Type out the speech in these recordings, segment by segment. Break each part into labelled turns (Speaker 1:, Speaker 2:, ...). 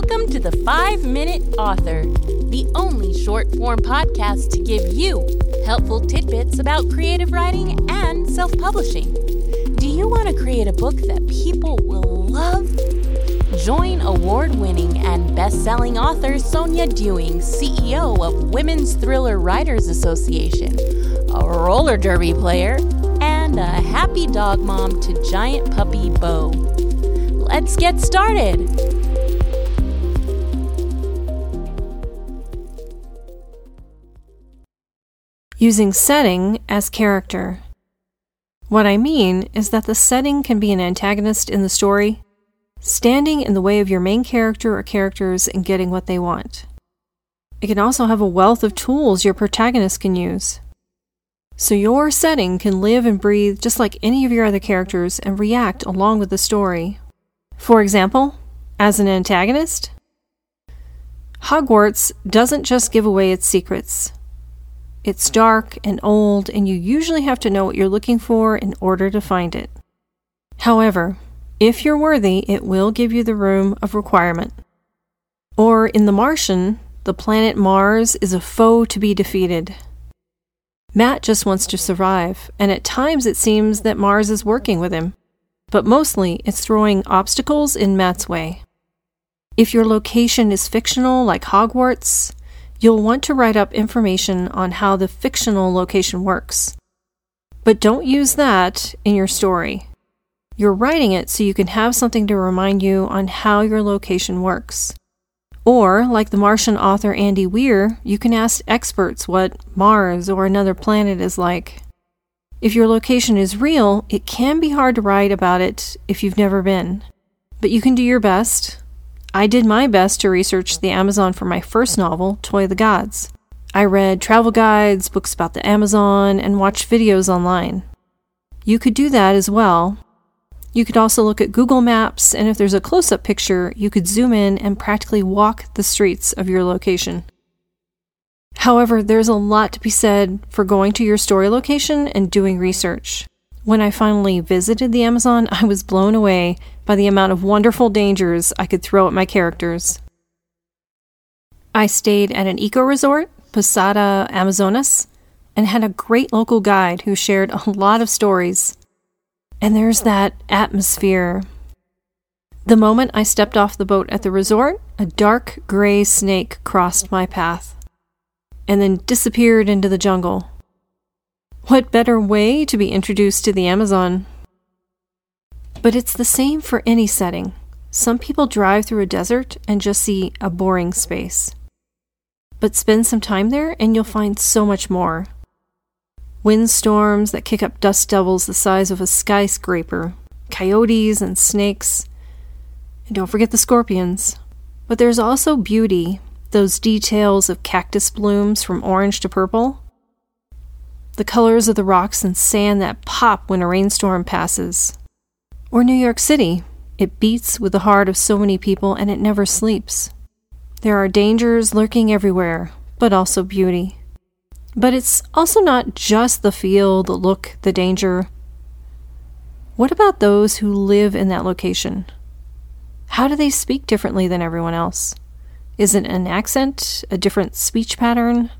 Speaker 1: Welcome to the 5 Minute Author, the only short form podcast to give you helpful tidbits about creative writing and self publishing. Do you want to create a book that people will love? Join award winning and best selling author Sonja Dewing, CEO of Women's Thriller Writers Association, a roller derby player, and a happy dog mom to giant puppy Bo. Let's get started!
Speaker 2: Using setting as character. What I mean is that the setting can be an antagonist in the story, standing in the way of your main character or characters in getting what they want. It can also have a wealth of tools your protagonist can use. So your setting can live and breathe just like any of your other characters and react along with the story. For example, as an antagonist, Hogwarts doesn't just give away its secrets. It's dark and old, and you usually have to know what you're looking for in order to find it. However, if you're worthy, it will give you the room of requirement. Or in The Martian, the planet Mars is a foe to be defeated. Matt just wants to survive, and at times it seems that Mars is working with him, but mostly it's throwing obstacles in Matt's way. If your location is fictional, like Hogwarts, you'll want to write up information on how the fictional location works. But don't use that in your story. You're writing it so you can have something to remind you on how your location works. Or, like the Martian author Andy Weir, you can ask experts what Mars or another planet is like. If your location is real, it can be hard to write about it if you've never been. But you can do your best, I did my best to research the Amazon for my first novel, Toy of the Gods. I read travel guides, books about the Amazon, and watched videos online. You could do that as well. You could also look at Google Maps, and if there's a close up picture, you could zoom in and practically walk the streets of your location. However, there's a lot to be said for going to your story location and doing research. When I finally visited the Amazon, I was blown away by the amount of wonderful dangers I could throw at my characters. I stayed at an eco resort, Posada Amazonas, and had a great local guide who shared a lot of stories. And there's that atmosphere. The moment I stepped off the boat at the resort, a dark gray snake crossed my path and then disappeared into the jungle. What better way to be introduced to the Amazon? But it's the same for any setting. Some people drive through a desert and just see a boring space. But spend some time there and you'll find so much more. Windstorms that kick up dust devils the size of a skyscraper, coyotes and snakes, and don't forget the scorpions. But there's also beauty, those details of cactus blooms from orange to purple the colors of the rocks and sand that pop when a rainstorm passes. Or New York City. It beats with the heart of so many people and it never sleeps. There are dangers lurking everywhere, but also beauty. But it's also not just the feel, the look, the danger. What about those who live in that location? How do they speak differently than everyone else? Is it an accent, a different speech pattern,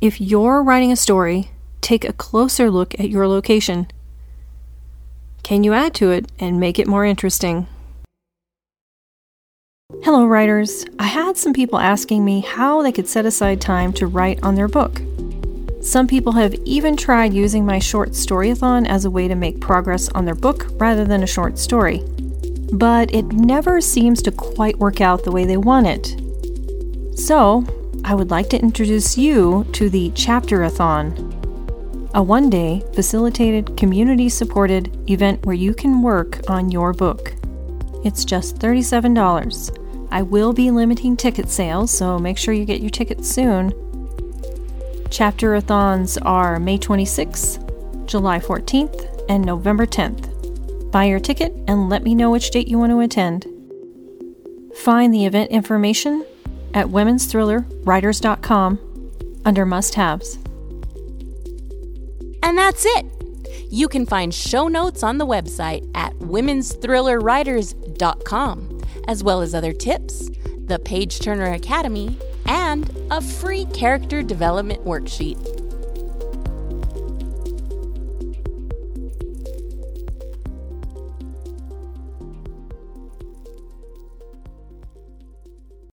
Speaker 2: if you're writing a story, take a closer look at your location. Can you add to it and make it more interesting? Hello, writers. I had some people asking me how they could set aside time to write on their book. Some people have even tried using my short storyathon as a way to make progress on their book rather than a short story. But it never seems to quite work out the way they want it. So, I would like to introduce you to the Chapterathon, a one day facilitated, community supported event where you can work on your book. It's just $37. I will be limiting ticket sales, so make sure you get your tickets soon. Chapter Chapterathons are May 26th, July 14th, and November 10th. Buy your ticket and let me know which date you want to attend. Find the event information at womensthrillerwriters.com under must haves.
Speaker 1: And that's it. You can find show notes on the website at womensthrillerwriters.com, as well as other tips, the Page Turner Academy, and a free character development worksheet.